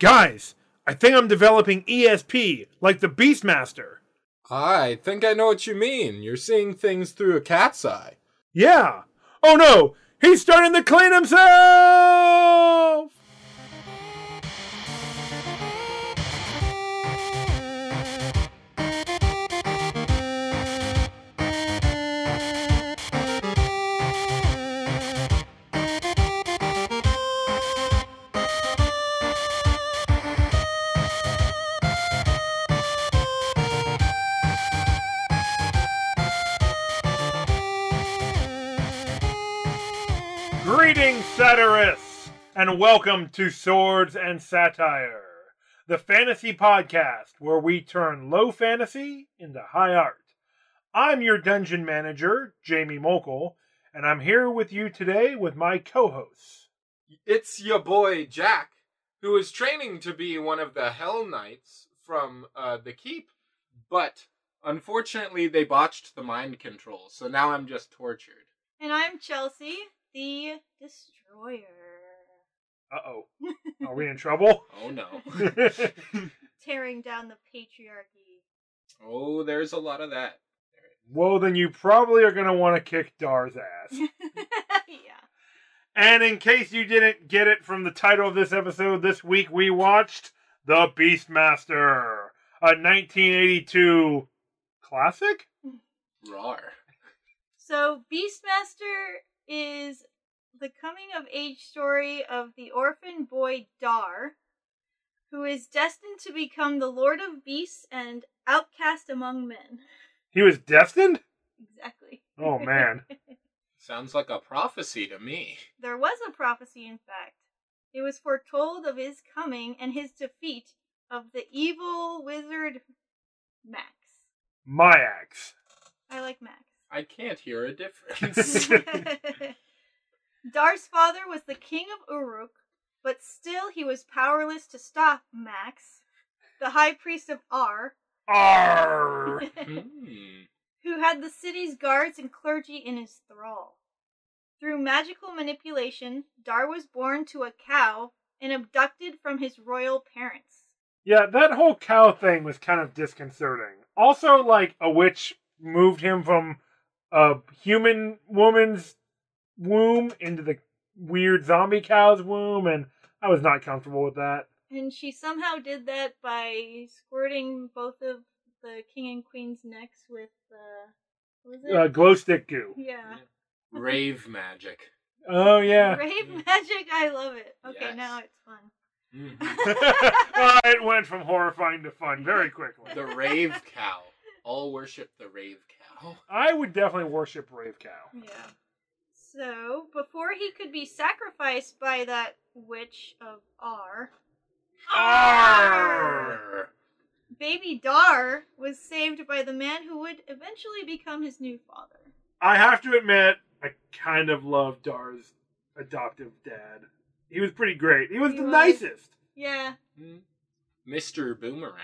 Guys, I think I'm developing ESP, like the Beastmaster. I think I know what you mean. You're seeing things through a cat's eye. Yeah. Oh no, he's starting to clean himself! And welcome to Swords and Satire, the fantasy podcast where we turn low fantasy into high art. I'm your dungeon manager, Jamie Mokel, and I'm here with you today with my co hosts. It's your boy Jack, who is training to be one of the Hell Knights from uh, the Keep, but unfortunately they botched the mind control, so now I'm just tortured. And I'm Chelsea, the destroyer. Uh oh. Are we in trouble? Oh no. Tearing down the patriarchy. oh, there's a lot of that. well, then you probably are going to want to kick Dar's ass. yeah. And in case you didn't get it from the title of this episode, this week we watched The Beastmaster, a 1982 classic? Rar. So, Beastmaster is the coming of age story of the orphan boy Dar, who is destined to become the Lord of Beasts and outcast among men. He was destined? Exactly. Oh, man. Sounds like a prophecy to me. There was a prophecy, in fact. It was foretold of his coming and his defeat of the evil wizard Max. Myax. I like Max. I can't hear a difference. Dar's father was the king of Uruk, but still he was powerless to stop Max, the high priest of Ar, Arr! hmm. who had the city's guards and clergy in his thrall. Through magical manipulation, Dar was born to a cow and abducted from his royal parents. Yeah, that whole cow thing was kind of disconcerting. Also, like, a witch moved him from a human woman's womb into the weird zombie cow's womb, and I was not comfortable with that. And she somehow did that by squirting both of the king and queen's necks with uh what was it? Uh, glow stick goo. yeah. Rave magic. Oh, yeah. Rave magic, I love it. Okay, Yes. now it's fun. Well, it went from horrifying to fun very quickly. the Rave Cow. All worship the Rave Cow. I would definitely worship Rave Cow. Yeah. So, before he could be sacrificed by that witch of Ar, Arr! baby Dar was saved by the man who would eventually become his new father. I have to admit, I kind of love Dar's adoptive dad. He was pretty great. He was He the was. nicest. Yeah, hmm. Mr. Boomerang.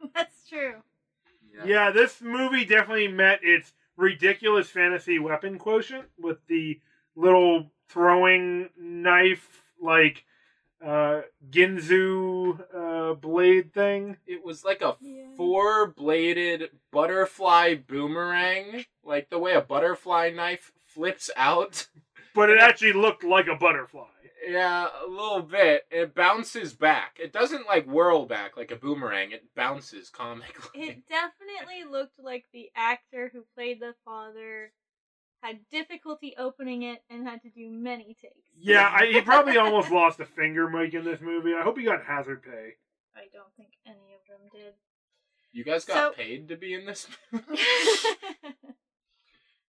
that's true. Yeah, this movie definitely met its ridiculous fantasy weapon quotient with the little throwing knife, like uh, Ginsu uh, blade thing. It was like a Yeah. four bladed butterfly boomerang. Like the way a butterfly knife flips out. But it actually looked like a butterfly. Yeah, a little bit. It bounces back. It doesn't like whirl back like a boomerang. It bounces comically. It definitely looked like the actor who played the father had difficulty opening it and had to do many takes. Yeah, I, he probably almost lost a finger Mike, in this movie. I hope he got hazard pay. I don't think any of them did. You guys got So- paid to be in this?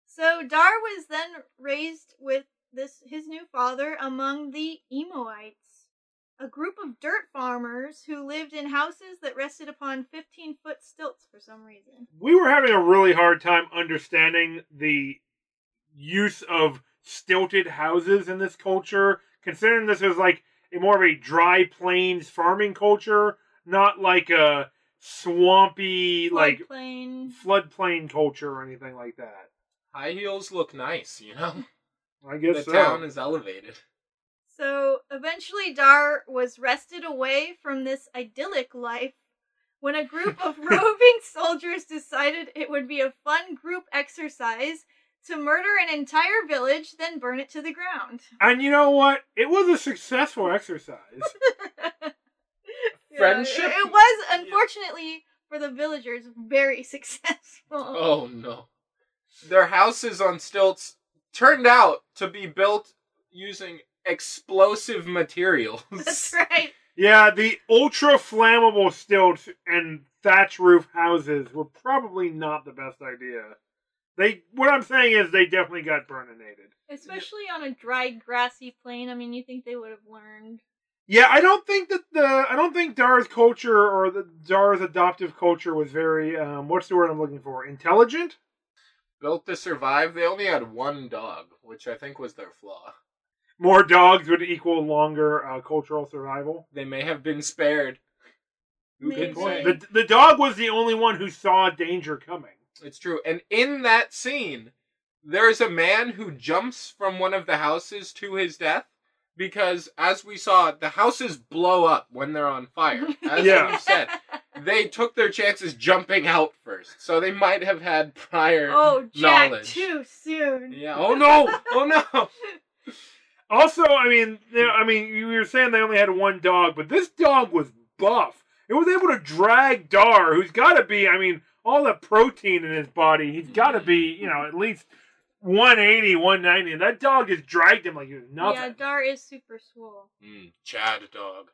so Dar was then raised with this his new father among the Emoites, a group of dirt farmers who lived in houses that rested upon 15 foot stilts for some reason. we were having a really hard time understanding the use of stilted houses in this culture, considering this is like a more of a dry plains farming culture, not like a swampy like Floodplain. floodplain culture or anything like that. High heels look nice, you know. I guess the so. town is elevated. So eventually, Dar was wrested away from this idyllic life when a group of roving soldiers decided it would be a fun group exercise to murder an entire village, then burn it to the ground. And you know what? It was a successful exercise. Friendship? it, it was, unfortunately, for the villagers, very successful. Oh no. Their houses on stilts turned out to be built using explosive materials. That's right. yeah, the ultra flammable stilts and thatch roof houses were probably not the best idea. They, what I'm saying is, they definitely got burninated. Especially on a dry, grassy plain. I mean, you think they would have learned. Yeah, I don't think that the I don't think Dar's culture or the Dar's adoptive culture was very um, what's the word I'm looking for? Intelligent. Built to survive, they only had one dog, which I think was their flaw. More dogs would equal longer uh, cultural survival. They may have been spared. Who can say? The the dog was the only one who saw danger coming. It's true. And in that scene, there's a man who jumps from one of the houses to his death because, as we saw, the houses blow up when they're on fire. As Yeah. you said, they took their chances jumping out first. So they might have had prior Oh, Jack, knowledge. too soon. Yeah. Oh no! Oh no! Also, I mean, I mean, you were saying they only had one dog, but this dog was buff. It was able to drag Dar, who's got to be, I mean, all the protein in his body, he's got to be, you know, at least 180, 190. And that dog has dragged him like he was nothing. Yeah, Dar is super swole. Mm, Chad dog.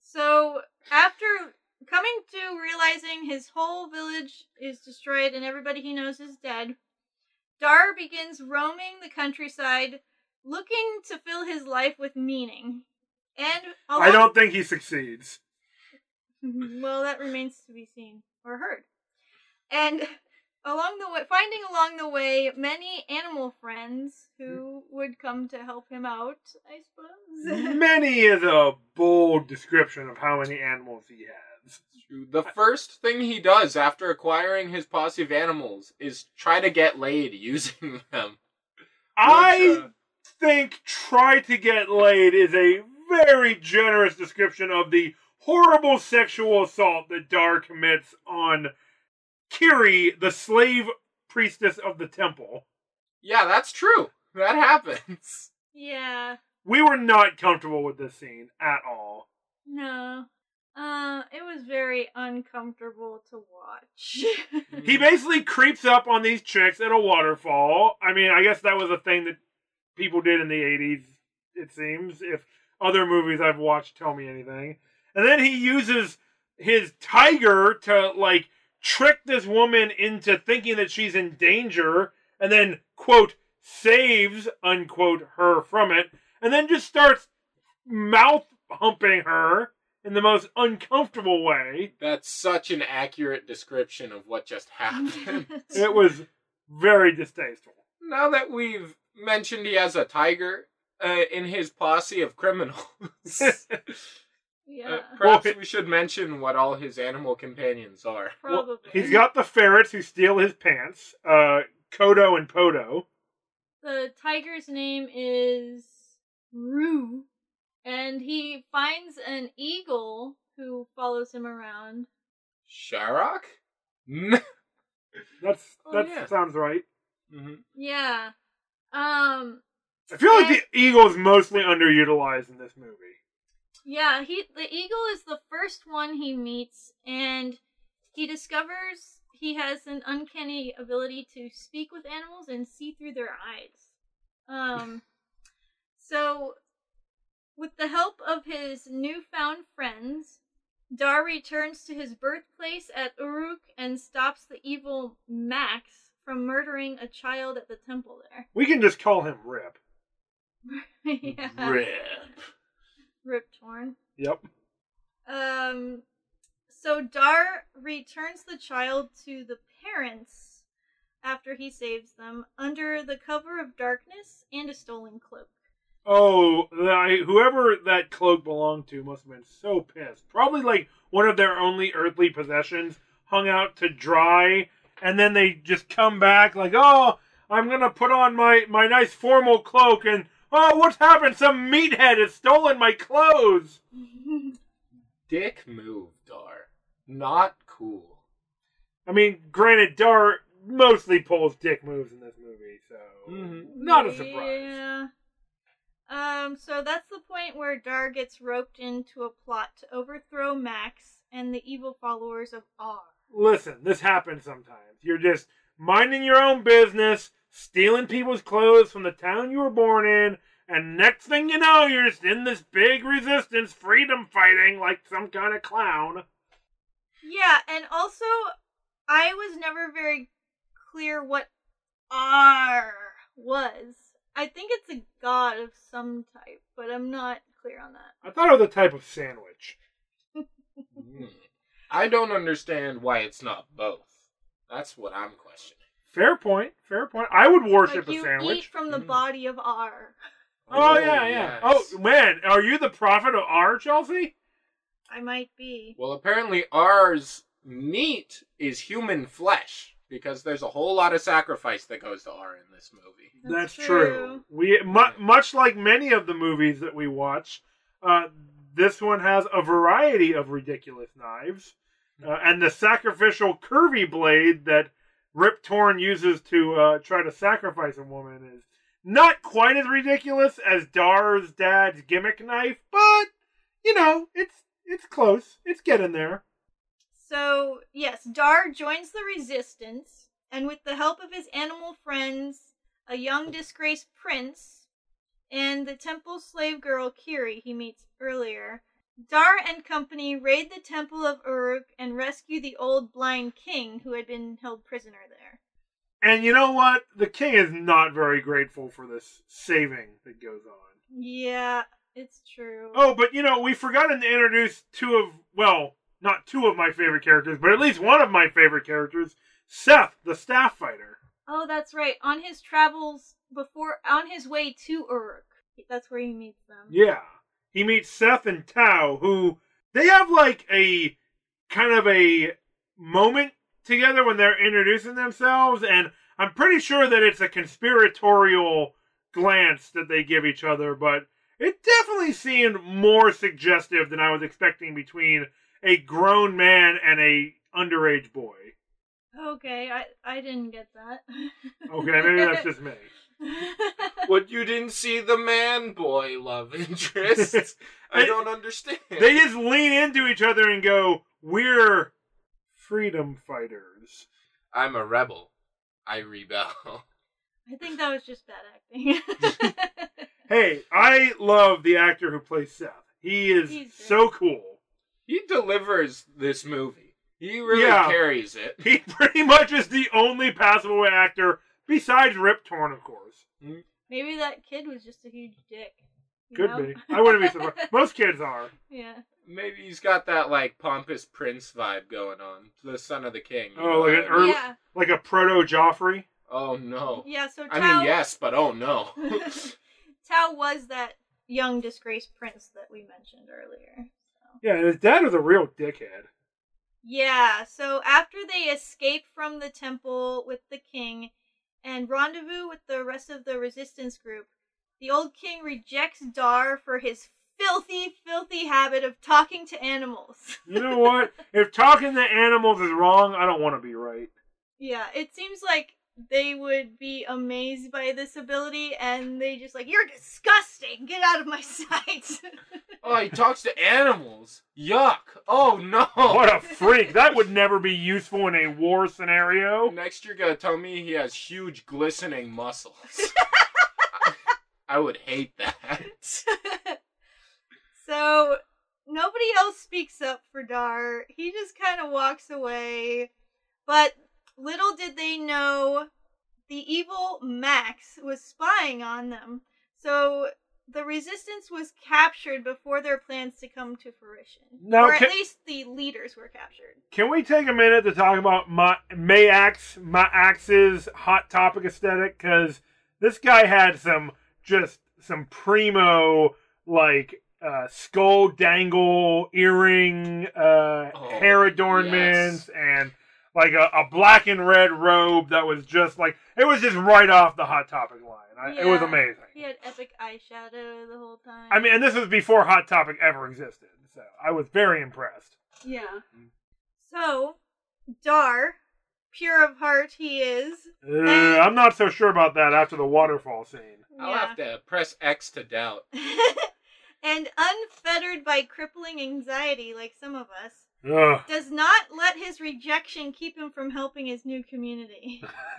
So, after coming to realizing his whole village is destroyed and everybody he knows is dead, Dar begins roaming the countryside looking to fill his life with meaning. And I don't think he succeeds. well, that remains to be seen or heard. And along the way, finding along the way many animal friends who mm. would come to help him out, I suppose. Many is a bold description of how many animals he has. True. The first thing he does after acquiring his posse of animals is try to get laid using them. I Which, uh, think try to get laid is a very generous description of the horrible sexual assault that Dar commits on Kiri, the slave priestess of the temple. yeah, that's true. That happens. yeah. We were not comfortable with this scene at all. No. Uh, it was very uncomfortable to watch. He basically creeps up on these chicks at a waterfall. I mean, I guess that was a thing that people did in the 80s, it seems, if other movies I've watched tell me anything. And then he uses his tiger to, like, trick this woman into thinking that she's in danger and then, quote, saves, unquote, her from it. And then just starts mouth humping her in the most uncomfortable way. That's such an accurate description of what just happened. It was very distasteful. now that we've mentioned he has a tiger uh, in his posse of criminals, uh, yeah, perhaps Well, we should mention what all his animal companions are. probably. He's got the ferrets who steal his pants, uh, Kodo and Podo. The tiger's name is Ruh, and he finds an eagle who follows him around. Sharak? That's Oh, that yeah. sounds right. hmm Yeah. Um. I feel like the eagle is mostly underutilized in this movie. Yeah. He the eagle is the first one he meets, and he discovers he has an uncanny ability to speak with animals and see through their eyes. Um. so, with the help of his newfound friends, Dar returns to his birthplace at Uruk and stops the evil Max from murdering a child at the temple there. We can just call him Rip. yeah. Rip. Rip torn. Yep. Um, so Dar returns the child to the parents after he saves them under the cover of darkness and a stolen cloak. Oh, the, whoever that cloak belonged to must have been so pissed. Probably like one of their only earthly possessions hung out to dry, and then they just come back like, oh, I'm gonna put on my my nice formal cloak and Oh, what's happened? Some meathead has stolen my clothes. Dick move, Dar. Not cool. I mean, granted, Dar mostly pulls dick moves in this movie, so Mhm. not a surprise. Yeah. Um, so that's the point where Dar gets roped into a plot to overthrow Max and the evil followers of Ar. Listen, this happens sometimes. You're just minding your own business, stealing people's clothes from the town you were born in, and next thing you know, you're just in this big resistance, freedom fighting like some kind of clown. Yeah, and also, I was never very clear what Ar was. I think it's a god of some type, but I'm not clear on that. I thought it was a type of sandwich. Hmm. I don't understand why it's not both. That's what I'm questioning. Fair point. Fair point. I would worship like a you sandwich. eat from the Mm. body of Ar. Oh, yeah, yeah. yes. Oh man, are you the prophet of Ar, Chelsea? I might be. Well, apparently ours meat is human flesh because there's a whole lot of sacrifice that goes to Ar in this movie. That's true. We mu- much like many of the movies that we watch, uh, this one has a variety of ridiculous knives, uh, and the sacrificial curvy blade that Rip Torn uses to uh, try to sacrifice a woman is not quite as ridiculous as Dar's dad's gimmick knife, but you know, it's it's close. It's getting there. So, yes, Dar joins the resistance, and with the help of his animal friends, a young disgraced prince, and the temple slave girl Kiri he meets earlier, Dar and company raid the temple of Uruk and rescue the old blind king who had been held prisoner there. And you know what? The king is not very grateful for this saving that goes on. Yeah, it's true. Oh, but you know, we forgotten to introduce two of, well, not two of my favorite characters, but at least one of my favorite characters, Seth, the staff fighter. Oh, that's right. On his travels before, on his way to Uruk, that's where he meets them. Yeah. He meets Seth and Tal, who they have like a kind of a moment together when they're introducing themselves, and I'm pretty sure that it's a conspiratorial glance that they give each other, but it definitely seemed more suggestive than I was expecting between a grown man and a underage boy. Okay, I I didn't get that. Okay, maybe that's just me. What you didn't see the man boy love interest? I They- don't understand. They just lean into each other and go, "We're freedom fighters." I'm a rebel. I rebel. I think that was just bad acting. Hey, I love the actor who plays Seth. He is so cool. He delivers this movie. He really Yeah. carries it. He pretty much is the only passable actor besides Rip Torn, of course. Mm. Maybe that kid was just a huge dick. you Could know? be. I wouldn't be surprised. Most kids are. yeah. Maybe he's got that like pompous prince vibe going on. The son of the king. Oh, like an early- Yeah. Like a proto Joffrey. Oh no. Yeah. So Tal. I mean yes, but oh no. Tal was that young disgraced prince that we mentioned earlier. Yeah, and his dad was a real dickhead. Yeah, so after they escape from the temple with the king and rendezvous with the rest of the resistance group, the old king rejects Dar for his filthy, filthy habit of talking to animals. You know what? if talking to animals is wrong, I don't want to be right. yeah, it seems like they would be amazed by this ability and they just like, You're disgusting! Get out of my sight! Oh, he talks to animals. Yuck. Oh no. What a freak! That would never be useful in a war scenario. Next you're gonna tell me he has huge glistening muscles. I would hate that. so nobody else speaks up for Dar. He just kind of walks away. But little did they know the evil Max was spying on them. So the resistance was captured before their plans to come to fruition. Now, or at can- least the leaders were captured. Can we take a minute to talk about Ma- Mayax, Maax's hot topic aesthetic? Because this guy had some just some primo like uh, skull dangle earring uh, Oh, hair adornments and like a, a black and red robe that was just like it was just right off the Hot Topic line. I, It was amazing. He had epic eyeshadow the whole time. I mean, and this was before Hot Topic ever existed, so I was very impressed. yeah. So, Dar, pure of heart he is. Uh, I'm not so sure about that after the waterfall scene. I'll have to press X to doubt. and unfettered by crippling anxiety, like some of us, Ugh. does not let his rejection keep him from helping his new community.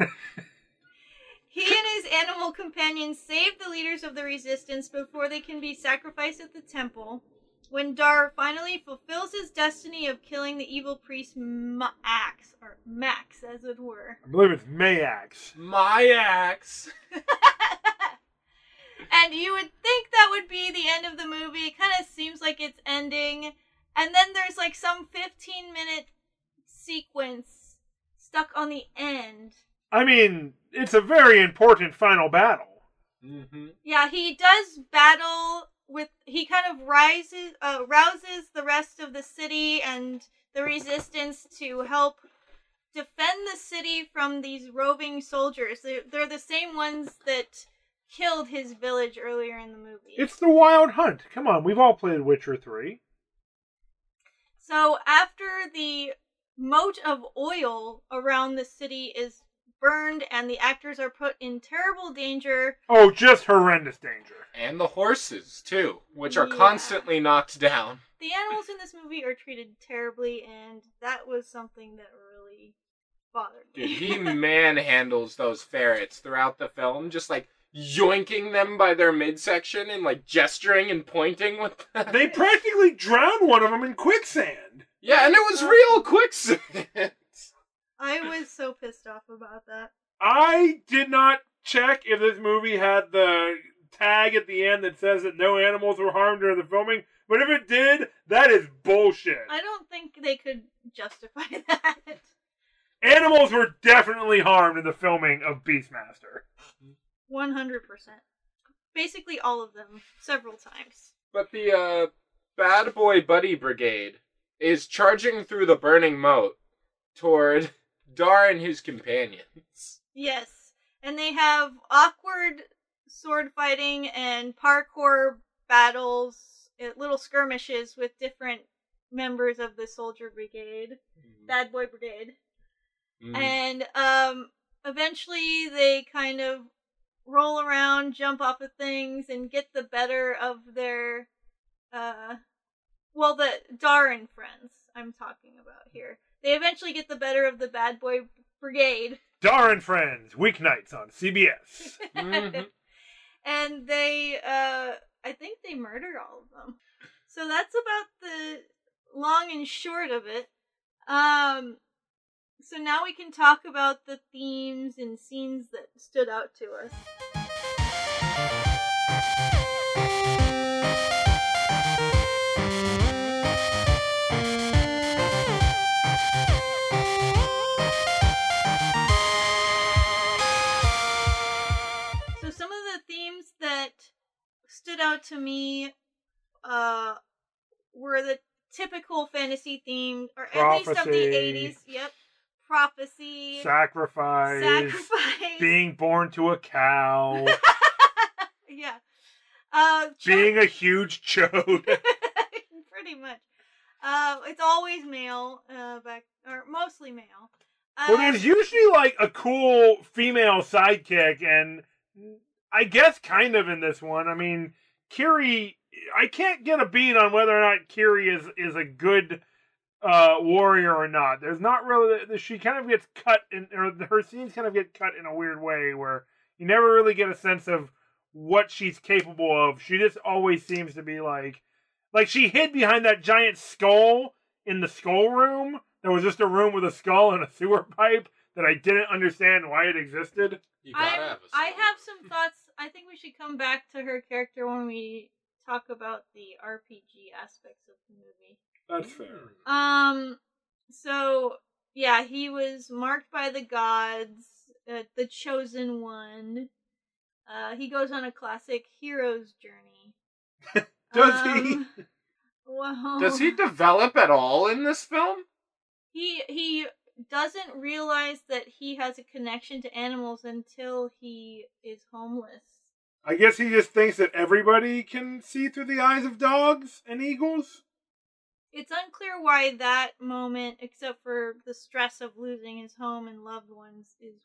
he and his animal companions save the leaders of the resistance before they can be sacrificed at the temple. When Dar finally fulfills his destiny of killing the evil priest Max, or Max as it were. I believe it's Mayax. My axe. and you would think that would be the end of the movie. It kind of seems like it's ending. And then there's like some 15 minute sequence stuck on the end. I mean, it's a very important final battle. Mm-hmm. Yeah, he does battle with he kind of rises uh, rouses the rest of the city and the resistance to help defend the city from these roving soldiers. They're, they're the same ones that killed his village earlier in the movie. It's the Wild Hunt. Come on, we've all played Witcher 3. So after the moat of oil around the city is burned and the actors are put in terrible danger, Oh, just horrendous danger. And the horses, too, which are Yeah. constantly knocked down. the animals in this movie are treated terribly and that was something that really bothered me. Dude, he manhandles those ferrets throughout the film, just like yoinking them by their midsection and like gesturing and pointing with them. They practically drowned one of them in quicksand. Yeah, and it was real quicksand. I was so pissed off about that. I did not check if this movie had the tag at the end that says that no animals were harmed during the filming, but if it did, that is bullshit. I don't think they could justify that. Animals were definitely harmed in the filming of Beastmaster. Mm-hmm. 100%. Basically all of them several times. But the uh, bad boy buddy brigade is charging through the burning moat toward Dar and his companions. Yes, and they have awkward sword fighting and parkour battles, uh, little skirmishes with different members of the soldier brigade, bad boy brigade, Mhm. and um, eventually they kind of roll around, jump off of things, and get the better of their, uh, well, the Darren friends I'm talking about here. They eventually get the better of the bad boy brigade. Dar and Friends, weeknights on CBS. Mhm. and they uh i think they murder all of them so that's about the long and short of it um so now we can talk about the themes and scenes that stood out to us. So some of the themes that stood out to me uh were the typical fantasy theme or at least of the 80s yep prophecy. Sacrifice, sacrifice. Being born to a cow, yeah. Uh being a huge chode. pretty much. Uh it's always male uh back or mostly male. Uh, Well, there's usually like a cool female sidekick, and I guess kind of in this one. I mean, Kiri, I can't get a beat on whether or not Kiri is is a good uh, warrior or not. There's not really. She kind of gets cut, in, or her scenes kind of get cut in a weird way where you never really get a sense of what she's capable of. She just always seems to be like, like she hid behind that giant skull in the skull room. There was just a room with a skull and a sewer pipe that I didn't understand why it existed. You gotta I'm- have a I story. have some thoughts. I think we should come back to her character when we talk about the RPG aspects of the movie. That's fair. Um, so yeah, he was marked by the gods, uh, the chosen one. Uh, he goes on a classic hero's journey. Does he? Um, Well, Does he develop at all in this film? He he doesn't realize that he has a connection to animals until he is homeless. I guess he just thinks that everybody can see through the eyes of dogs and eagles. It's unclear why that moment, except for the stress of losing his home and loved ones, is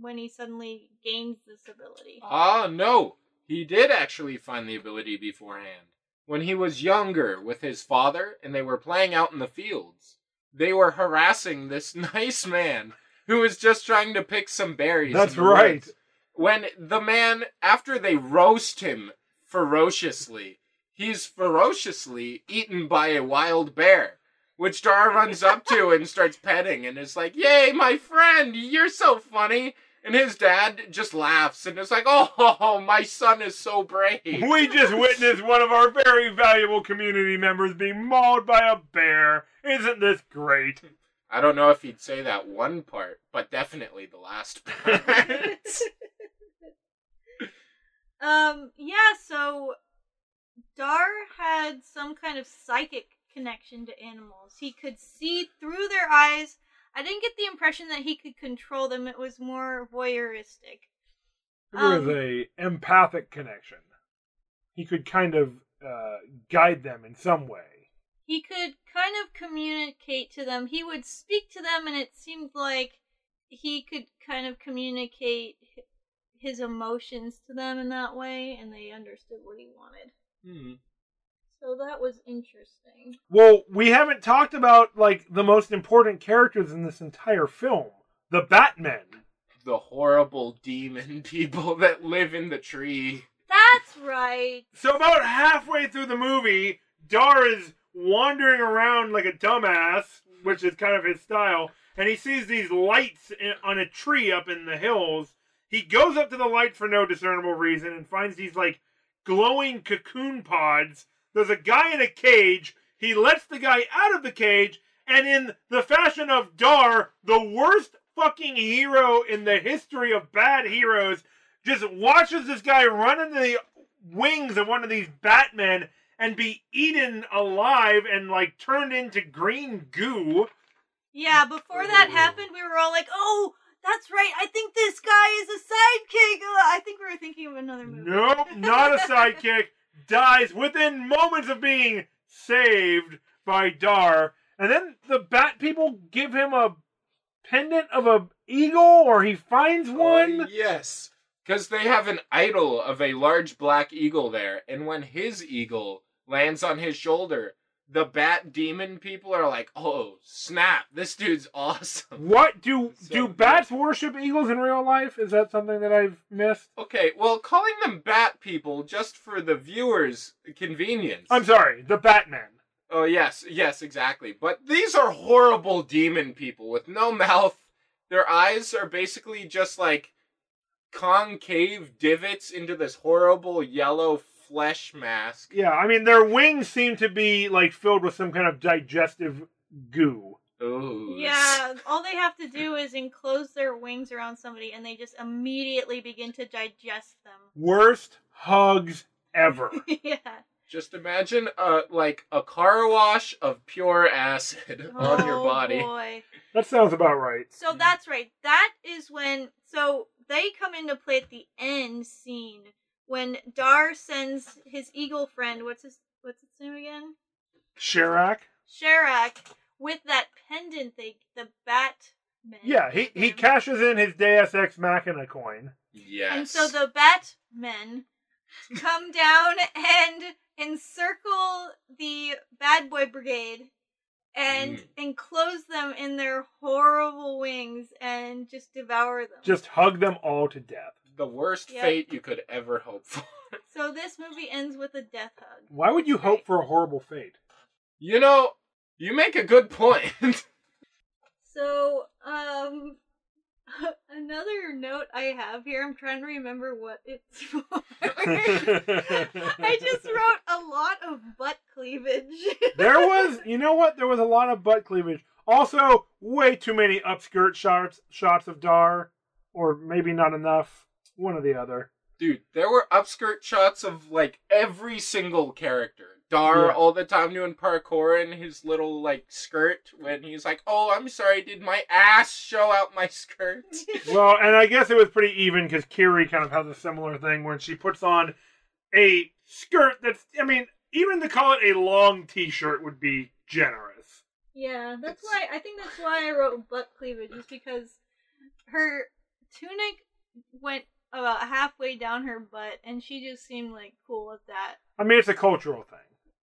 when he suddenly gains this ability. Ah, no. He did actually find the ability beforehand. When he was younger with his father and they were playing out in the fields, they were harassing this nice man who was just trying to pick some berries. That's right. woods. When the man, after they roast him ferociously, he's ferociously eaten by a wild bear, which Dara runs up to and starts petting and is like, Yay, my friend, you're so funny. And his dad just laughs and is like, Oh, my son is so brave. We just witnessed one of our very valuable community members being mauled by a bear. Isn't this great? I don't know if he'd say that one part, but definitely the last part. Um, yeah, so Dar had some kind of psychic connection to animals. He could see through their eyes. I didn't get the impression that he could control them. It was more voyeuristic. There was Um, a empathic connection. He could kind of uh, guide them in some way. He could kind of communicate to them. He would speak to them, and it seemed like he could kind of communicate his emotions to them in that way, and they understood what he wanted. Hmm. So that was interesting. Well, we haven't talked about like the most important characters in this entire film, the Batmen. The horrible demon people that live in the tree. That's right. So about halfway through the movie, Dar is wandering around like a dumbass, which is kind of his style, and he sees these lights in, on a tree up in the hills. He goes up to the lights for no discernible reason and finds these like glowing cocoon pods. There's a guy in a cage. He lets the guy out of the cage, and in the fashion of Dar, the worst fucking hero in the history of bad heroes, just watches this guy run into the wings of one of these Batmen and be eaten alive and like turned into green goo. Yeah, before that Ooh. happened, we were all like, "Oh, that's right. I think this guy is a sidekick." Uh, I think we were thinking of another movie. Nope, not a sidekick. Dies within moments of being saved by Dar. And then the Bat people give him a pendant of a eagle, or he finds one. Oh, yes. Because they have an idol of a large black eagle there, and when his eagle lands on his shoulder, the bat demon people are like, oh, snap, this dude's awesome. What do So do good. bats worship eagles in real life? Is that something that I've missed? Okay, well, calling them bat people just for the viewers' convenience. I'm sorry, the Batman. Oh, yes, yes, exactly. But these are horrible demon people with no mouth. Their eyes are basically just like concave divots into this horrible yellow flesh mask. Yeah, I mean their wings seem to be like filled with some kind of digestive goo. Ooh. Yeah, all they have to do is enclose their wings around somebody, and they just immediately begin to digest them. Worst hugs ever. yeah. Just imagine uh like a car wash of pure acid on your Oh, body. Boy. that sounds about right. So that's right. That is when. So they come into play at the end scene when Dar sends his eagle friend. What's his What's his name again? Sharak. Sharak with that pendant. They the Bat Batman. Yeah, he, he cashes in his Deus Ex Machina coin. Yes. And so the Batmen come down and encircle the Bad Boy Brigade and Mm. enclose them in their horrible wings and just devour them. Just hug them all to death. The worst Yep. fate you could ever hope for. so this movie ends with a death hug. Why would you That's hope for a horrible fate? You know, you make a good point. So, um, another note I have here, I'm trying to remember what it's for. I just wrote a lot of butt cleavage. there was, you know what? There was a lot of butt cleavage. Also, way too many upskirt shots shots of Dar, or maybe not enough. One or the other. Dude, there were upskirt shots of like every single character. Dar Yeah. all the time doing parkour in his little like skirt when he's like, "Oh, I'm sorry, did my ass show out my skirt?" Well, and I guess it was pretty even because Kiri kind of has a similar thing when she puts on a skirt that's, I mean, even to call it a long T-shirt would be generous. Yeah, that's It's- why I think that's why I wrote butt cleavage, is because her tunic went about halfway down her butt, and she just seemed like cool with that. I mean, it's a cultural thing.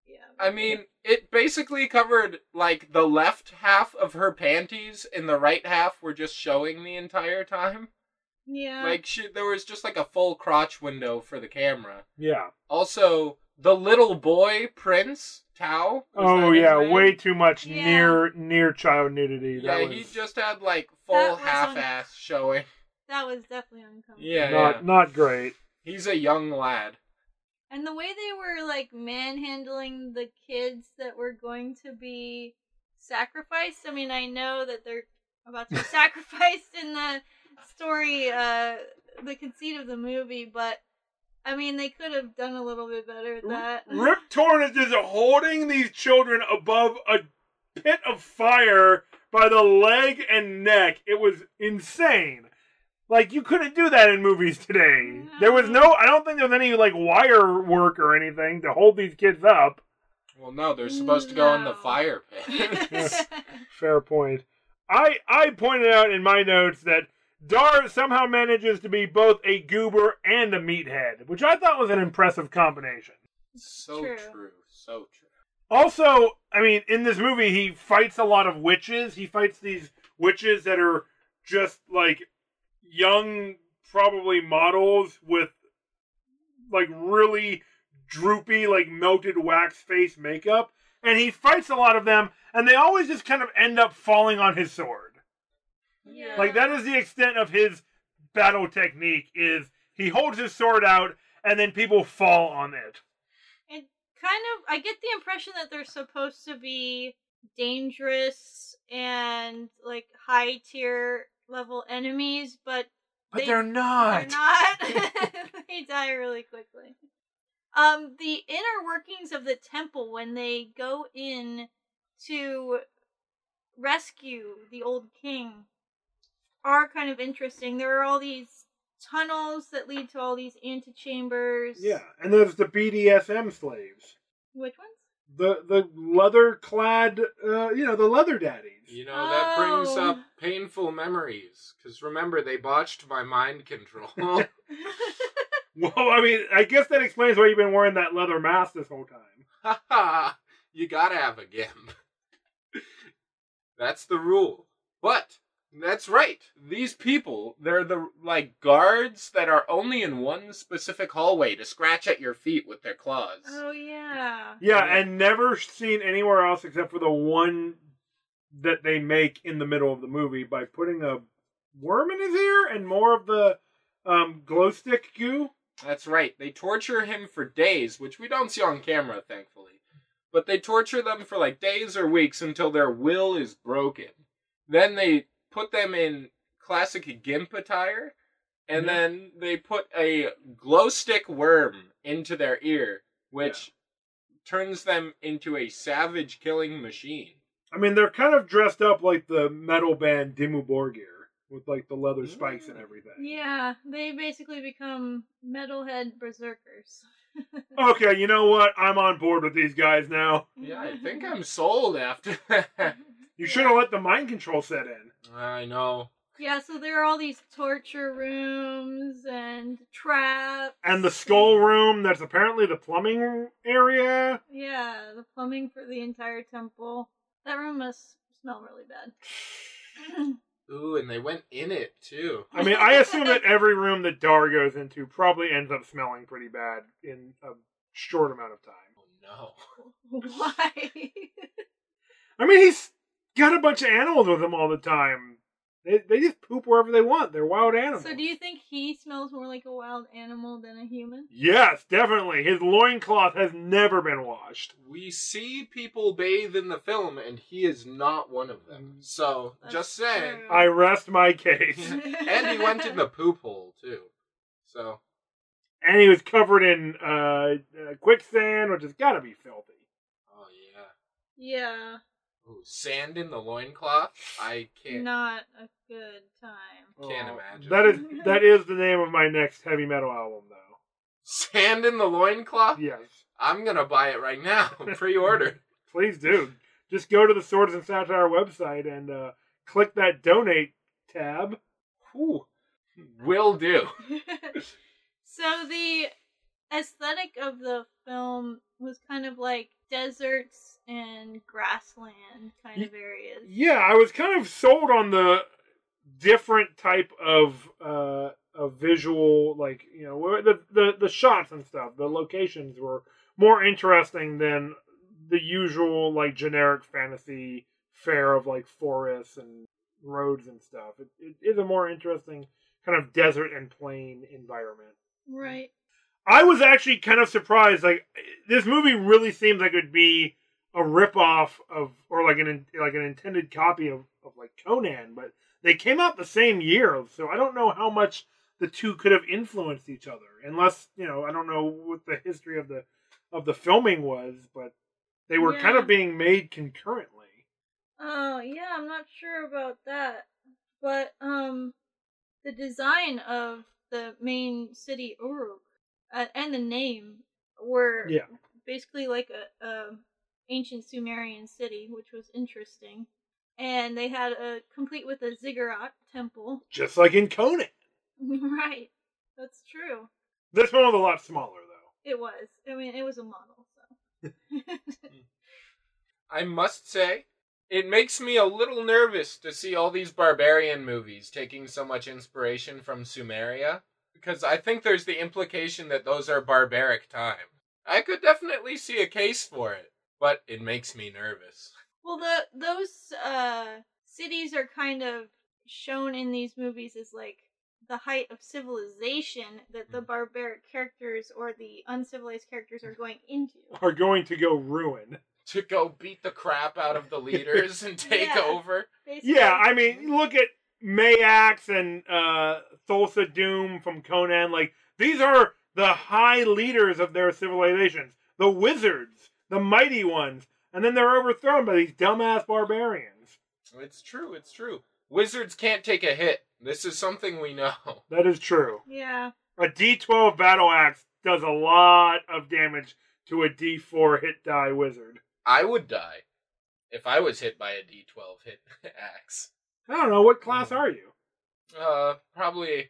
Yeah. I mean, it basically covered like the left half of her panties and the right half were just showing the entire time. Yeah. Like she, there was just like a full crotch window for the camera. Yeah. Also, the little boy Prince Tal. Oh yeah, name? way too much Yeah. near near child nudity. Yeah, that was he just had like full was half on- ass showing. That was definitely uncomfortable. Yeah, not yeah. not great. He's a young lad. And the way they were like manhandling the kids that were going to be sacrificed. I mean, I know that they're about to be sacrificed in the story, uh, the conceit of the movie, but I mean, they could have done a little bit better at that. Rip Torn is just holding these children above a pit of fire by the leg and neck. It was insane. Like you couldn't do that in movies today. There was no I don't think there was any like wire work or anything to hold these kids up. Well, no, they're supposed to go in the fire pit. Fair point. I I pointed out in my notes that Dar somehow manages to be both a goober and a meathead, which I thought was an impressive combination. so True. true. So true. Also, I mean, in this movie, he fights a lot of witches. He fights these witches that are just like young, probably models with like really droopy, like melted wax face makeup. And he fights a lot of them, and they always just kind of end up falling on his sword. Yeah. Like that is the extent of his battle technique. Is he holds his sword out, and then people fall on it. And kind of I get the impression that they're supposed to be dangerous and like high tier level enemies, but But They- they, are not. they're not. they die really quickly. Um, the inner workings of the temple when they go in to rescue the old king are kind of interesting. There are all these tunnels that lead to all these antechambers. Yeah, and there's the BDSM slaves, Which ones? The the leather clad, uh, you know, the leather daddies. You know, that brings Oh. up painful memories. Because remember, they botched my mind control. Well, I mean, I guess that explains why you've been wearing that leather mask this whole time. Haha, you gotta have a gimp. That's the rule. But that's right. These people, they're the like guards that are only in one specific hallway to scratch at your feet with their claws. oh yeah. Yeah, Yeah. and never seen anywhere else except for the one that they make in the middle of the movie by putting a worm in his ear and more of the um, glow stick goo. That's right. They torture him for days, which we don't see on camera, thankfully. But they torture them for like days or weeks until their will is broken. Then they put them in classic gimp attire, and Yeah. then they put a glow stick worm into their ear, which turns them into a savage killing machine. I mean, they're kind of dressed up like the metal band Dimmu Borgir with like the leather spikes and mm. everything. Yeah, they basically become metalhead berserkers. Okay, you know what? I'm on board with these guys now. Yeah, I think I'm sold after that. You should have let the mind control set in. I know. Yeah, so there are all these torture rooms and traps. And the skull room that's apparently the plumbing area. Yeah, the plumbing for the entire temple. That room must smell really bad. Ooh, and they went in it too. I mean, I assume that every room that Dar goes into probably ends up smelling pretty bad in a short amount of time. Oh no. Why? I mean, he's got a bunch of animals with him all the time. They, they just poop wherever they want. They're wild animals. so do you think he smells more like a wild animal than a human? Yes, definitely. His loincloth has never been washed. We see people bathe in the film, and he is not one of them. So, That's just saying. true. I rest my case. and he went in the poop hole, too. So, and he was covered in uh, uh, quicksand, which has got to be filthy. Oh yeah. Yeah, Ooh, sand in the loincloth? I can't. not a good time. Can't Oh, imagine. That is that is the name of my next heavy metal album, though. Sand in the loincloth? Yes, I'm gonna buy it right now. Pre-order. please do. Just go to the Swords and Satire website and uh, click that donate tab. Ooh. Will do. so the aesthetic of the film was kind of like deserts and grassland kind of areas. Yeah, I was kind of sold on the different type of uh of visual like you know the, the the shots and stuff the locations were more interesting than the usual like generic fantasy fare of like forests and roads and stuff it, it is a more interesting kind of desert and plain environment Right. I was actually kind of surprised. Like this movie really seems like it would be a ripoff of, or like an like an intended copy of, of like Conan, but they came out the same year, so I don't know how much the two could have influenced each other. Unless you know, I don't know what the history of the of the filming was, but they were kind of being made concurrently. Oh, yeah, I'm not sure about that. But um the design of the main city Uruk uh, and the name were Yeah, basically like a, a ancient Sumerian city, which was interesting. And they had a complete with a ziggurat temple. just like in Conan. right. That's true. This one was a lot smaller though. It was. I mean, it was a model, so. Hmm. I must say, it makes me a little nervous to see all these barbarian movies taking so much inspiration from Sumeria, because I think there's the implication that those are barbaric times. I could definitely see a case for it, but it makes me nervous. well, the those uh cities are kind of shown in these movies as like the height of civilization that the barbaric characters or the uncivilized characters are going into. Are going to go ruin. To go beat the crap out of the leaders and take Yeah. over. Basically. Yeah, I mean, look at Maax and uh, Thulsa Doom from Conan. Like, these are the high leaders of their civilizations, the wizards, the mighty ones, and then they're overthrown by these dumbass barbarians. It's true, it's true. Wizards can't take a hit. This is something we know. That is true. Yeah. A D12 battle axe does a lot of damage to a D4 hit die wizard. I would die if I was hit by a D12 hit axe. I don't know what class are you. Uh, probably,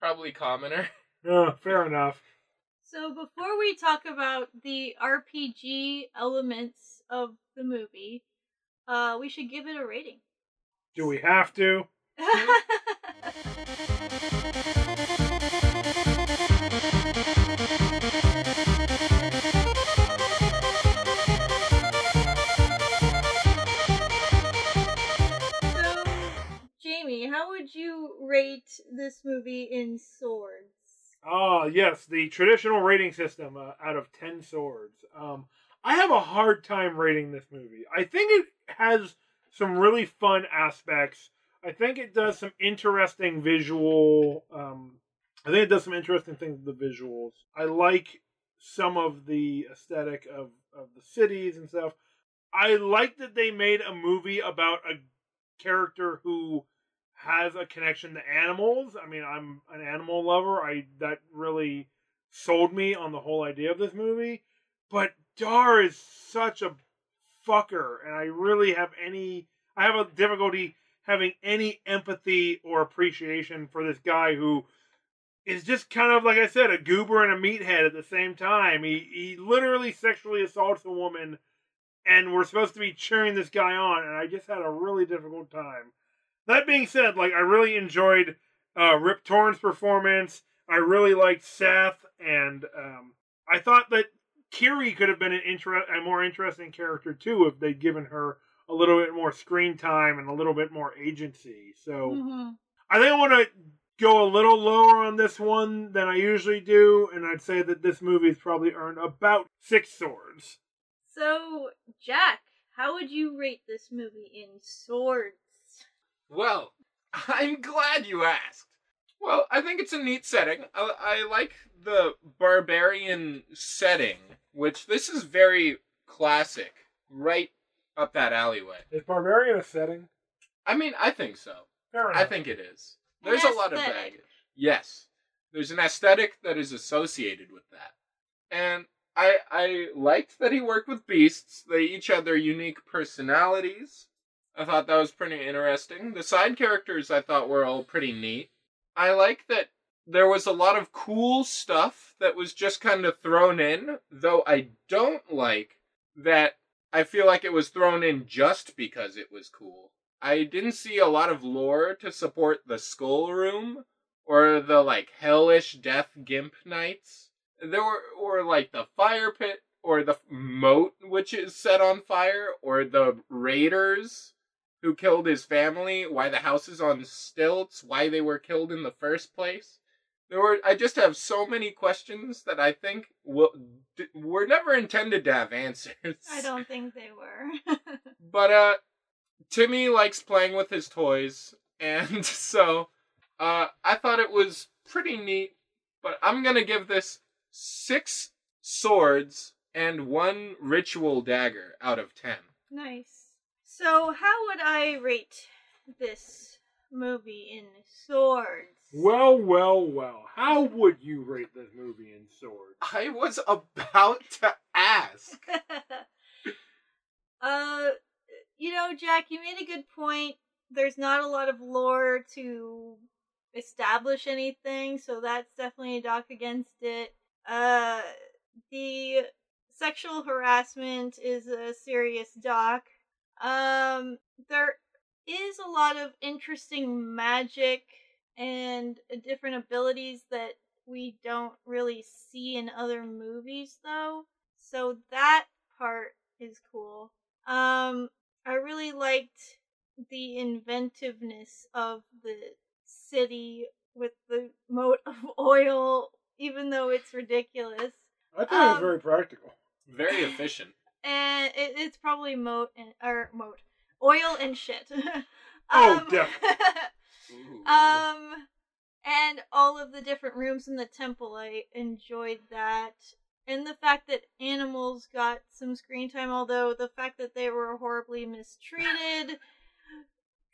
probably commoner. Uh, fair enough. So before we talk about the RPG elements of the movie, uh, we should give it a rating. Do we have to? Jamie, how would you rate this movie in swords? Ah, yes, the traditional rating system uh, out of 10 swords. Um, I have a hard time rating this movie. I think it has some really fun aspects. I think it does some interesting visual. Um, I think it does some interesting things with the visuals. I like some of the aesthetic of, of the cities and stuff. I like that they made a movie about a character who has a connection to animals. I mean, I'm an animal lover. I that really sold me on the whole idea of this movie. But Dar is such a fucker, and I really have any. I have a difficulty having any empathy or appreciation for this guy who is just kind of like I said, a goober and a meathead at the same time. He he literally sexually assaults a woman, and we're supposed to be cheering this guy on, and I just had a really difficult time. That being said, like I really enjoyed uh, Rip Torn's performance. I really liked Seth, and um, I thought that Kiri could have been an inter- a more interesting character too if they'd given her a little bit more screen time and a little bit more agency. So hmm I think I want to go a little lower on this one than I usually do, and I'd say that this movie's probably earned about six swords. So, Jack, how would you rate this movie in swords? Well, I'm glad you asked. Well, I think it's a neat setting. I, I like the barbarian setting, which this is very classic, right up that alleyway. Is Barbarian a setting? I mean, I think so. Fair enough. I think it is. There's a lot of aesthetic. baggage. Yes. There's an aesthetic that is associated with that. And I I liked that he worked with beasts. They each had their unique personalities. I thought that was pretty interesting. The side characters I thought were all pretty neat. I like that there was a lot of cool stuff that was just kind of thrown in, though I don't like that I feel like it was thrown in just because it was cool. I didn't see a lot of lore to support the skull room or the like hellish death gimp knights. There were or like the fire pit or the moat which is set on fire or the raiders who killed his family, why the house is on stilts, why they were killed in the first place. There were I just have so many questions that I think will d- were never intended to have answers. I don't think they were. But uh Timmy likes playing with his toys and so uh I thought it was pretty neat, but I'm going to give this 6 swords and one ritual dagger out of 10. nice. So, how would I rate this movie in swords? Well, well, well. How would you rate this movie in Swords? I was about to ask. uh, you know, Jack, you made a good point. There's not a lot of lore to establish anything, so that's definitely a dock against it. Uh, the sexual harassment is a serious dock. Um, there is a lot of interesting magic and different abilities that we don't really see in other movies, though. So that part is cool. Um, I really liked the inventiveness of the city with the moat of oil, even though it's ridiculous. I think it was Um, very practical. Very efficient. And it, it's probably moat and or moat oil and shit. Oh, Um, definitely. Um, and all of the different rooms in the temple, I enjoyed that. And the fact that animals got some screen time, although the fact that they were horribly mistreated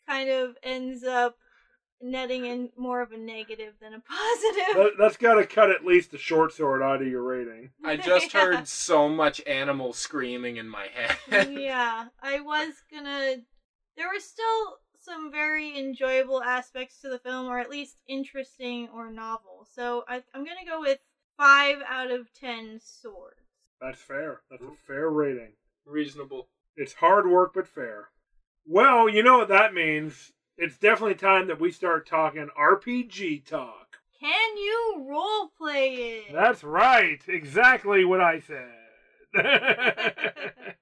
kind of ends up netting in more of a negative than a positive. That, that's got to cut at least the short sword out of your rating. I just heard so much animal screaming in my head. yeah, I was gonna. There were still some very enjoyable aspects to the film, or at least interesting or novel. So I, I'm gonna go with five out of ten swords. That's fair. That's a hmm. fair rating. Reasonable. It's hard work, but fair. Well, you know what that means. It's definitely time that we start talking RPG talk. Can you role play it? That's right. Exactly what I said.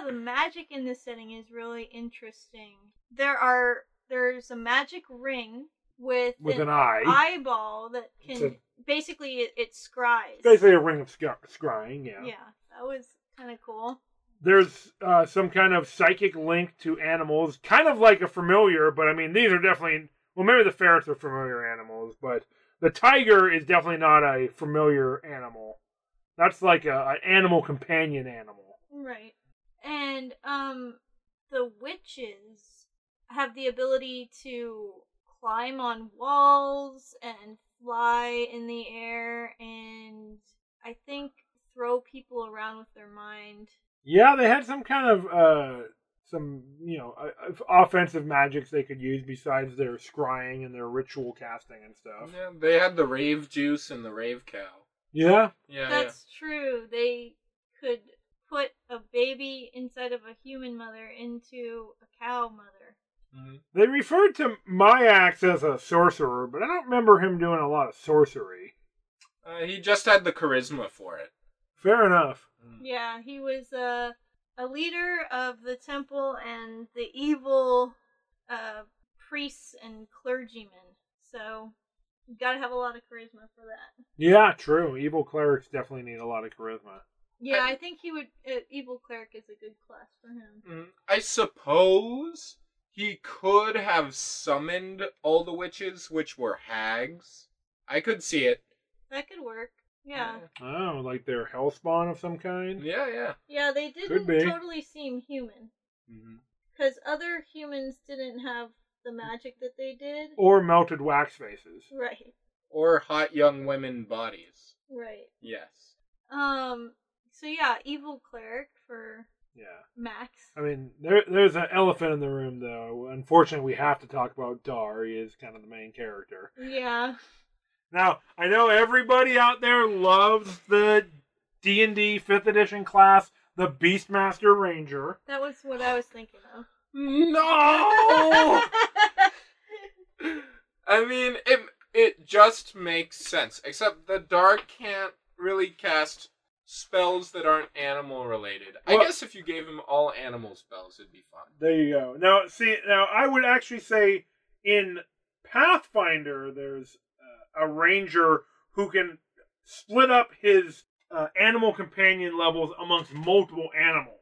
yeah, the magic in this setting is really interesting. There are there's a magic ring with, With an eye. eyeball that can a- basically it, it scries. Basically, a ring of sc- scrying, yeah. Yeah, that was kind of cool. There's uh, some kind of psychic link to animals, kind of like a familiar, but I mean, these are definitely. Well, maybe the ferrets are familiar animals, but the tiger is definitely not a familiar animal. That's like a, an animal companion animal. Right. And um the witches have the ability to climb on walls and fly in the air and I think throw people around with their mind. Yeah, they had some kind of uh, some you know uh, offensive magics they could use besides their scrying and their ritual casting and stuff. Yeah, they had the rave juice and the rave cow. Yeah, Yeah, That's true. They could put a baby inside of a human mother into a cow mother. yeah. Mhm. they referred to my Maax as a sorcerer, but I don't remember him doing a lot of sorcery. Uh, he just had the charisma for it. Fair enough. Mm. Yeah, he was a a leader of the temple and the evil uh, priests and clergymen. so you gotta have a lot of charisma for that. Yeah, true. Evil clerics definitely need a lot of charisma. Yeah, I- I think he would. Uh, evil cleric is a good class for him. Mm, I suppose he could have summoned all the witches, which were hags. I could see it. That could work. Yeah, Oh, like they're hellspawn of some kind. Yeah, yeah. yeah. They didn't be. totally seem human Mhm. because other humans didn't have the magic that they did. Or melted wax faces. Right, Or hot young women bodies. right. Yes. Um. So yeah, evil cleric for Yeah. Max. I mean, there, there's an elephant in the room, though. Unfortunately, we have to talk about Dar. He is kind of the main character. Yeah. Now, I know everybody out there loves the D and D Fifth Edition class, the Beastmaster Ranger. That was what I was thinking of. No! I mean, it it just makes sense. Except the dark can't really cast spells that aren't animal related. I guess if you gave him all animal spells, it'd be fun. There you go. Now, see, now I would actually say in Pathfinder, there's uh, a ranger who can split up his uh, animal companion levels amongst multiple animals.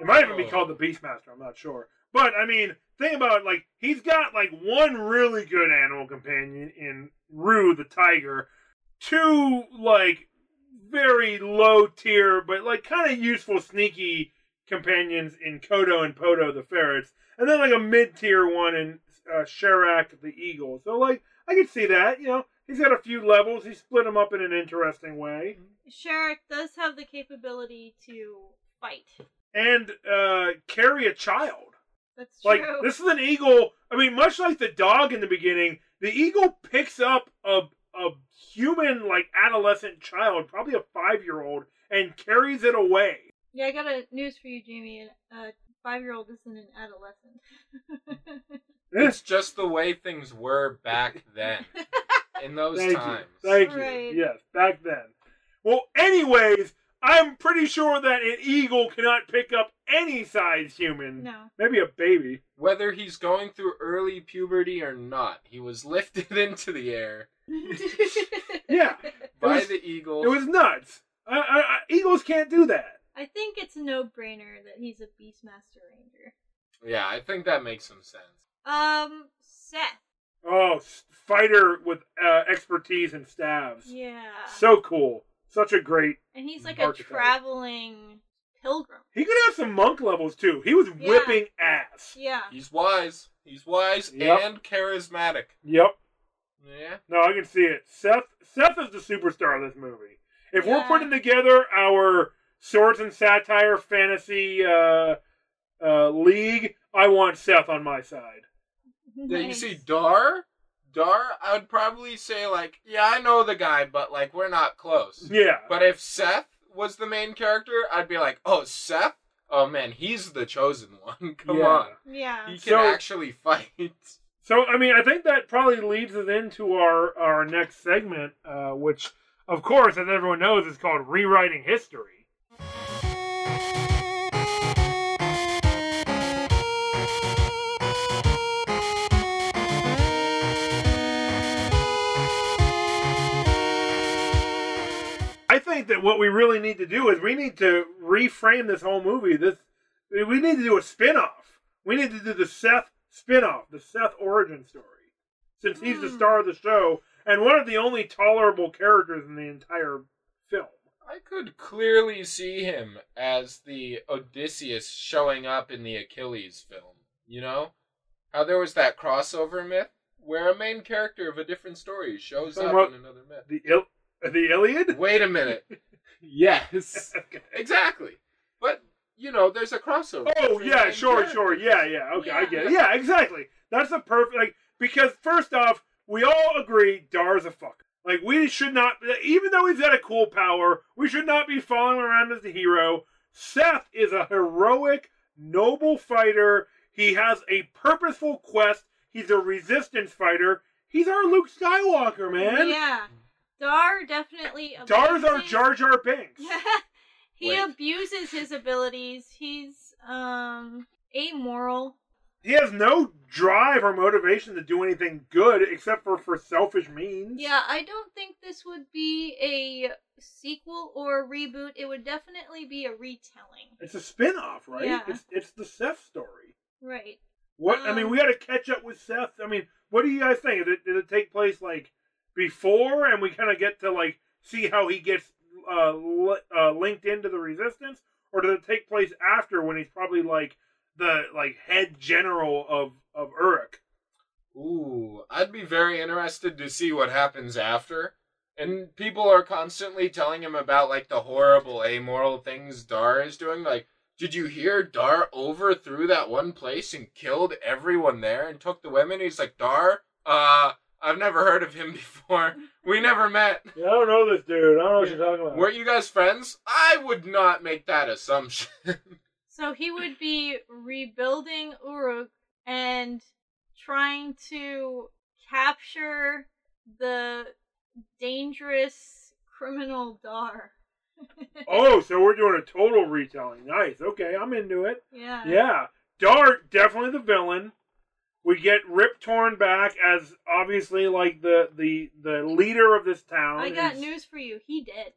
It might even be Oh. called the Beastmaster. I'm not sure. But I mean, think about it, like he's got like one really good animal companion in Ruh the tiger, two like very low tier but like kind of useful sneaky companions in Kodo and Podo the ferrets, and then like a mid tier one in uh, Sharak the eagle. So like I could see that. You know, he's got a few levels. He split them up in an interesting way. Sharak does have the capability to fight. and uh, carry a child. That's Like true. this is an eagle. I mean, much like the dog in the beginning, the eagle picks up a a human like adolescent child, probably a five year old, and carries it away. Yeah, I got a news for you, Jamie. A five year old isn't an adolescent. Eh. It's just the way things were back then. In those Thank times. you. Thank Right. you. Yes, back then. Well, anyways, I'm pretty sure that an eagle cannot pick up any size human. no. Maybe a baby. Whether he's going through early puberty or not, he was lifted into the air Yeah, by was- the eagle. it was nuts. I, I, I, eagles can't do that. I think it's a no brainer that he's a Beastmaster Ranger. Yeah, I think that makes some sense. Um, Seth. Oh, fighter with uh, expertise and staves. Yeah. So cool. Such a great. and he's like archetype. a traveling pilgrim. He could have some monk levels too. He was Yeah. whipping ass. Yeah. He's wise. He's wise Yep. and charismatic. Yep. Yeah. No, I can see it. Seth. Seth is the superstar of this movie. If we're putting together our swords and satire fantasy uh, uh, league, I want Seth on my side. Yeah, you see Dar? Dar, I would probably say like, yeah, I know the guy, but like we're not close. Yeah. But if Seth was the main character, I'd be like, oh, Seth? Oh man, he's the chosen one. Come Yeah. on. Yeah. He can So- actually fight. So I mean, I think that probably leads us into our our next segment, uh, which, of course, as everyone knows, is called rewriting history. I think that what we really need to do is we need to reframe this whole movie. This we need to do a spin-off. We need to do the Seth spin-off, the Seth origin story. Since he's the Hmm. star of the show and one of the only tolerable characters in the entire film. I could clearly see him as the Odysseus showing up in the Achilles film. You know? How there was that crossover myth where a main character of a different story shows Talking up in another myth. The Il- the Iliad? Wait a minute. Yes. Okay. Exactly. But, you know, there's a crossover. Oh yeah, main sure, characters. sure, yeah, yeah. Okay, I get it. Yeah, exactly. That's the perfect like because first off, we all agree Dar's a fucker. Like we should not, even though he's got a cool power, we should not be following around as the hero. Seth is a heroic, noble fighter. He has a purposeful quest. He's a resistance fighter. He's our Luke Skywalker, man. Yeah. Dar definitely. Dar's our Jar Jar Binks. he Wait. abuses his abilities. He's um amoral. he has no drive or motivation to do anything good except for for selfish means. Yeah, I don't think this would be a sequel or a reboot. It would definitely be a retelling. It's a spin-off, right? Yeah. It's it's the Seth story. Right. What I mean, Um, we got to catch up with Seth. I mean, what do you guys think? Did it, did it take place like before, and we kind of get to like see how he gets uh, li- uh, linked into the Resistance, or did it take place after when he's probably like the like head general of of Uruk? Ooh, I'd be very interested to see what happens after. And people are constantly telling him about like the horrible amoral things Dar is doing. Like, did you hear Dar overthrew that one place and killed everyone there and took the women? He's like, Dar, uh, I've never heard of him before. We never met. Yeah, I don't know this dude. I don't know what you're talking about. Weren't you guys friends? I would not make that assumption. So he would be rebuilding Uruk and trying to capture the dangerous criminal Dar. oh, so we're doing a total retelling. Nice. Okay, I'm into it. yeah. Yeah, Dar definitely the villain. We get Rip Torn back as obviously like the the the leader of this town. I got He's- news for you. He did.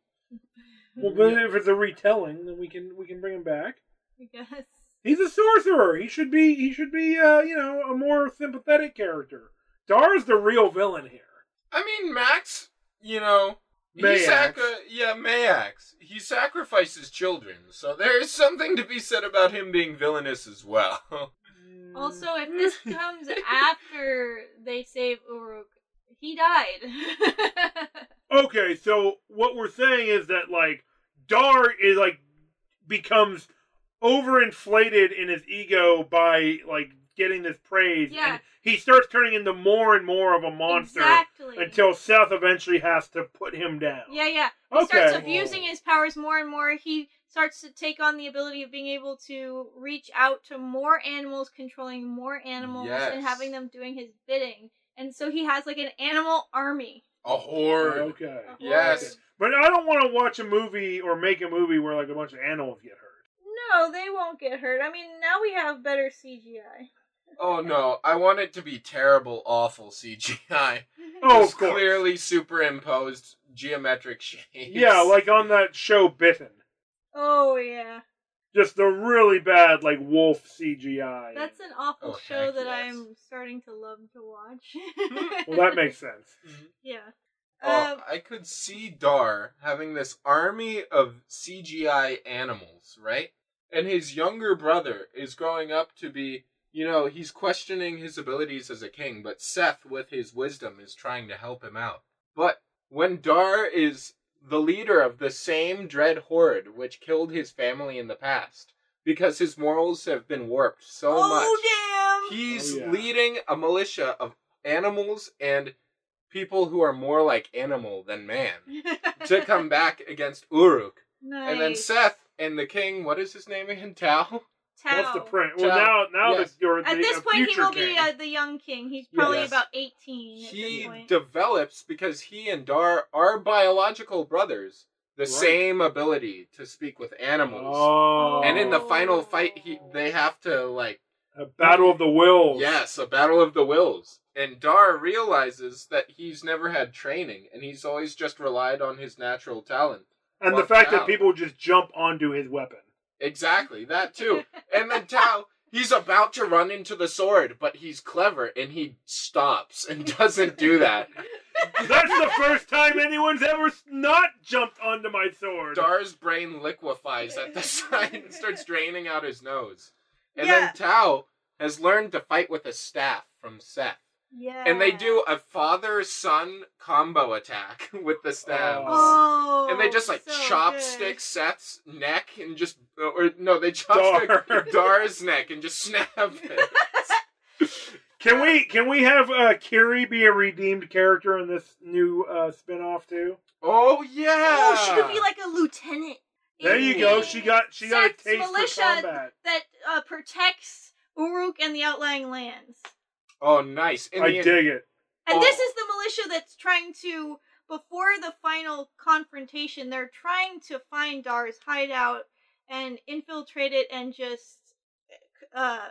Well, but if it's a retelling, then we can we can bring him back. I guess. He's a sorcerer. He should be he should be uh you know a more sympathetic character. Dar's the real villain here. I mean, Max, you know, he Maax. sacri- yeah, Maax. He sacrifices children, so there's something to be said about him being villainous as well. Also, if this mm. comes after they save Uruk, he died. Okay, so what we're saying is that like Dar is like becomes overinflated in his ego by like getting this praise, Yeah. and he starts turning into more and more of a monster exactly. until Seth eventually has to put him down. Yeah, yeah. He Okay. starts abusing his powers more and more. He starts to take on the ability of being able to reach out to more animals, controlling more animals, and having them doing his bidding. And so he has like an animal army. A horde. Okay. A horde. Yes. But I don't want to watch a movie or make a movie where like a bunch of animals get hurt. No, they won't get hurt. I mean, now we have better CGI. Oh no, I want it to be terrible, awful CGI. Oh, Just of course. clearly superimposed geometric shapes. Yeah, like on that show Bitten. Oh yeah, Just the really bad like wolf CGI. that's an awful Oh, show that yes. I'm starting to love to watch. well, that makes sense. yeah. Oh, Um, I could see Dar having this army of CGI animals, right? And his younger brother is growing up to be, you know, he's questioning his abilities as a king, but Seth, with his wisdom, is trying to help him out. But when Dar is the leader of the same dread horde which killed his family in the past, because his morals have been warped so oh, much. oh damn! He's Oh, yeah. leading a militia of animals and people who are more like animal than man to come back against Uruk. nice. And then Seth and the king, what is his name again? Tal? What's the Tal. print? Well, Child. now now Yes. that you're At the, this a point, he future will king. be uh, the young king. He's probably Yes. about 18 at He this point. develops because he and Dar are biological brothers. The Right. same ability to speak with animals. Oh, And in the final fight, he they have to like a battle of the wills. Yes, a battle of the wills. And Dar realizes that he's never had training and he's always just relied on his natural talent. and the Well, fact Tal. that people just jump onto his weapon. Exactly, that too. And then Tal, he's about to run into the sword, but he's clever and he stops and doesn't do that. That's the first time anyone's ever not jumped onto my sword. Dar's brain liquefies at the sight and starts draining out his nose. And Yeah. then Tal has learned to fight with a staff from Seth. Yeah. And they do a father son combo attack with the stabs. Oh, and they just like so chopstick good. Seth's neck and just, or no, they chopstick Dar. Dar's neck and just snap it. Can we can we have uh, Kiri be a redeemed character in this new uh, spin-off too? Oh yeah. Oh, she could be like a lieutenant. There you go. She got she got a taste militia for combat. that uh, protects Uruk and the outlying lands. Oh, nice. In I the- dig it. And Oh. this is the militia that's trying to, before the final confrontation, they're trying to find Dar's hideout and infiltrate it and just uh,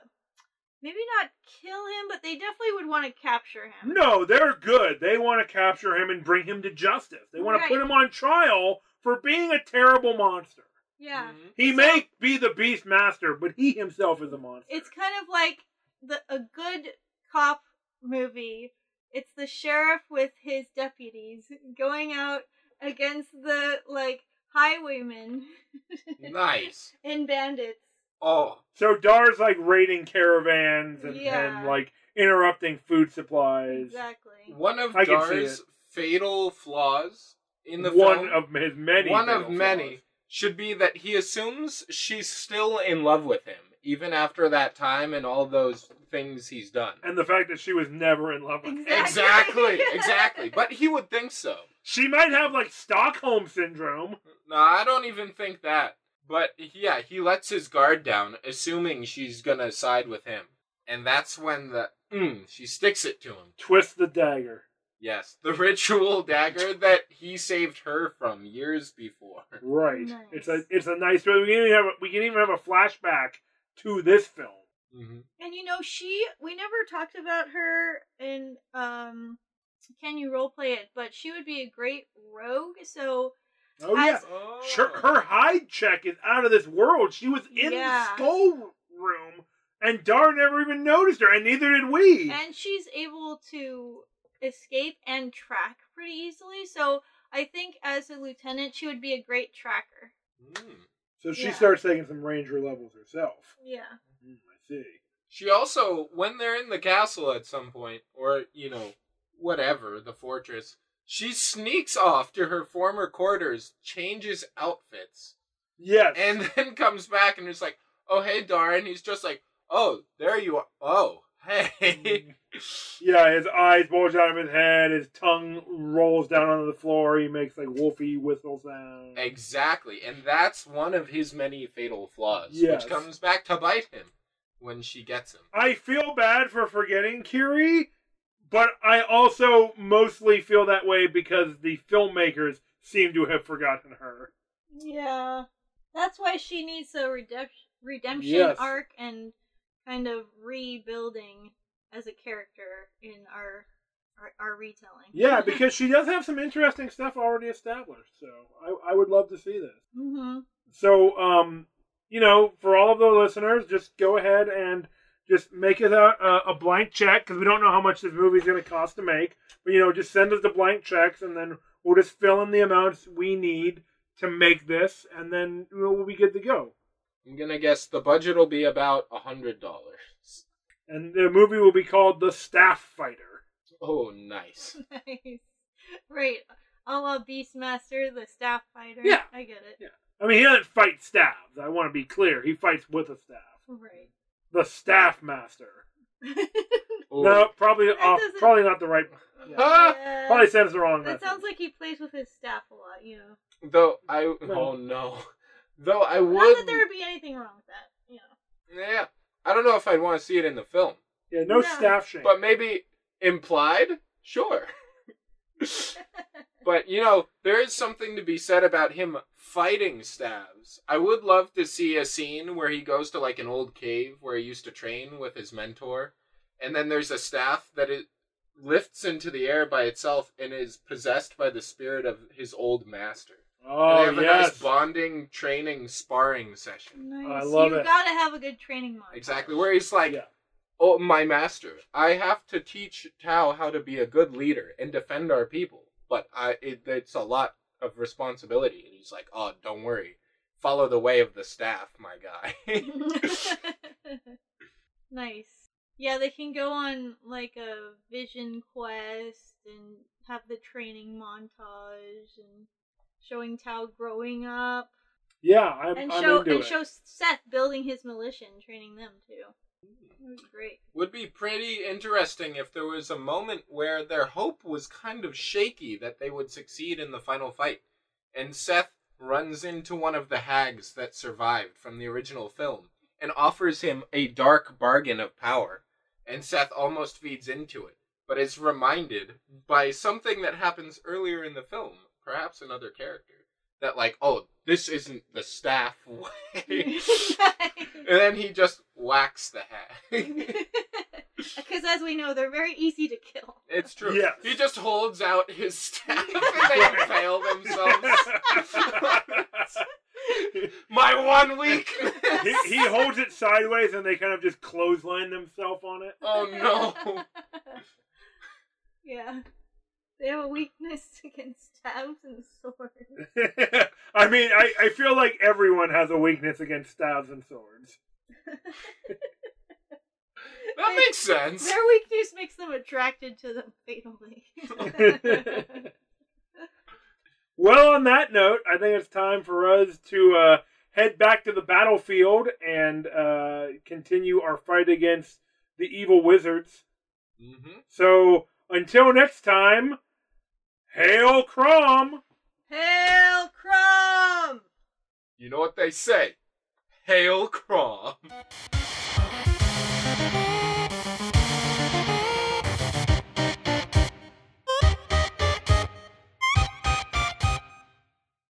maybe not kill him, but they definitely would want to capture him. No, they're good. They want to capture him and bring him to justice. They want to put him on trial for being a terrible monster. Yeah. Mhm. He So- may be the beast master, but he himself is a monster. It's kind of like the a good cop movie. It's the sheriff with his deputies going out against the like highwaymen Nice. and bandits. Oh, so Dar's like raiding caravans and, Yeah. and like interrupting food supplies. Exactly. one of I Dar's fatal flaws in the one film, of his many. one of many, flaws. should be that he assumes she's still in love with him, even after that time and all those things he's done. and the fact that she was never in love with him. Exactly. Exactly, exactly. But he would think so. She might have like Stockholm syndrome. No, I don't even think that. But yeah, he lets his guard down, assuming she's gonna side with him. And that's when the mm, she sticks it to him. Twist the dagger. Yes, the ritual dagger that he saved her from years before. Right. Nice. It's a it's a nice. We can even have a, we can even have a flashback to this film. hmm And you know, she we never talked about her in um Can You role play It, but she would be a great rogue, so Oh As- yeah. Oh. Sure, her hide check is out of this world. She was in Yeah. the skull room, and Dar never even noticed her, and neither did we. and she's able to escape and track pretty easily, so I think as a lieutenant she would be a great tracker. Mm. So she yeah. starts taking some ranger levels herself. Yeah. Mm, I see. She also, when they're in the castle at some point, or, you know, whatever, the fortress, she sneaks off to her former quarters, changes outfits, Yes. and then comes back and is like, oh, hey, Dar. And he's just like, oh, there you are. Oh, hey. Yeah, his eyes bulge out of his head. His tongue rolls down onto the floor. He makes like wolfy whistle sounds. exactly. And that's one of his many fatal flaws, Yes. which comes back to bite him when she gets him. I feel bad for forgetting Kiri, but I also mostly feel that way because the filmmakers seem to have forgotten her. Yeah. That's why she needs a redemption redemption Yes. arc and kind of rebuilding as a character in our our, our retelling. Yeah, because she does have some interesting stuff already established. So I, I would love to see this. hmm So, um, you know, for all of the listeners, just go ahead and just make it a, a, a blank check because we don't know how much this movie is going to cost to make. But you know, just send us the blank checks, and then we'll just fill in the amounts we need to make this, and then we'll be good to go. I'm going to guess the budget will be about a $100. And the movie will be called The Staff Fighter. Oh, nice. nice. Right. A la Beastmaster, the staff fighter. Yeah. I get it. Yeah. I mean, he doesn't fight staffs. I want to be clear. He fights with a staff. Right. The Staff Master. Oh. No, probably off. Probably not the right. Yeah. Ah! Yeah. Probably says the wrong. That message. sounds like he plays with his staff a lot, you know. Though I oh no, though I would Not that there would be anything wrong with that, you know. yeah I don't know if I'd want to see it in the film, Yeah, no No. staff shame. but maybe implied, sure. but you know there is something to be said about him fighting stabs. I would love to see a scene where he goes to like an old cave where he used to train with his mentor, and then there's a staff that it lifts into the air by itself and is possessed by the spirit of his old master. And oh they have a yes, nice bonding, training, sparring session. Nice. I love you it. gotta have a good training montage. Exactly. Where he's like, Yeah. Oh, my master, I have to teach Tal how to be a good leader and defend our people. But I, it, it's a lot of responsibility. And he's like, Oh, don't worry. Follow the way of the staff, my guy. nice. Yeah, they can go on like a vision quest and have the training montage and showing Tal growing up yeah, I'm, and I'm show into and it. show Seth building his militia and training them too. That would be great. Would be pretty interesting if there was a moment where their hope was kind of shaky that they would succeed in the final fight. And Seth runs into one of the hags that survived from the original film and offers him a dark bargain of power. And Seth almost feeds into it, but is reminded by something that happens earlier in the film, perhaps another character, that, like, oh, this isn't the staff way. and then he just whacks the hag. Because as we know, they're very easy to kill. It's true. Yes. He just holds out his staff and they impale themselves. My one weakness. he, he holds it sideways and they kind of just clothesline themselves on it. Oh no. yeah. They have a weakness against stabs and swords. I mean, I, I feel like everyone has a weakness against stabs and swords. That makes sense. Their weakness makes them attracted to them fatally. Well, on that note, I think it's time for us to uh, head back to the battlefield and uh, continue our fight against the evil wizards. hmm So, until next time, Hail Crom! Hail Crom! You know what they say? Hail Crom.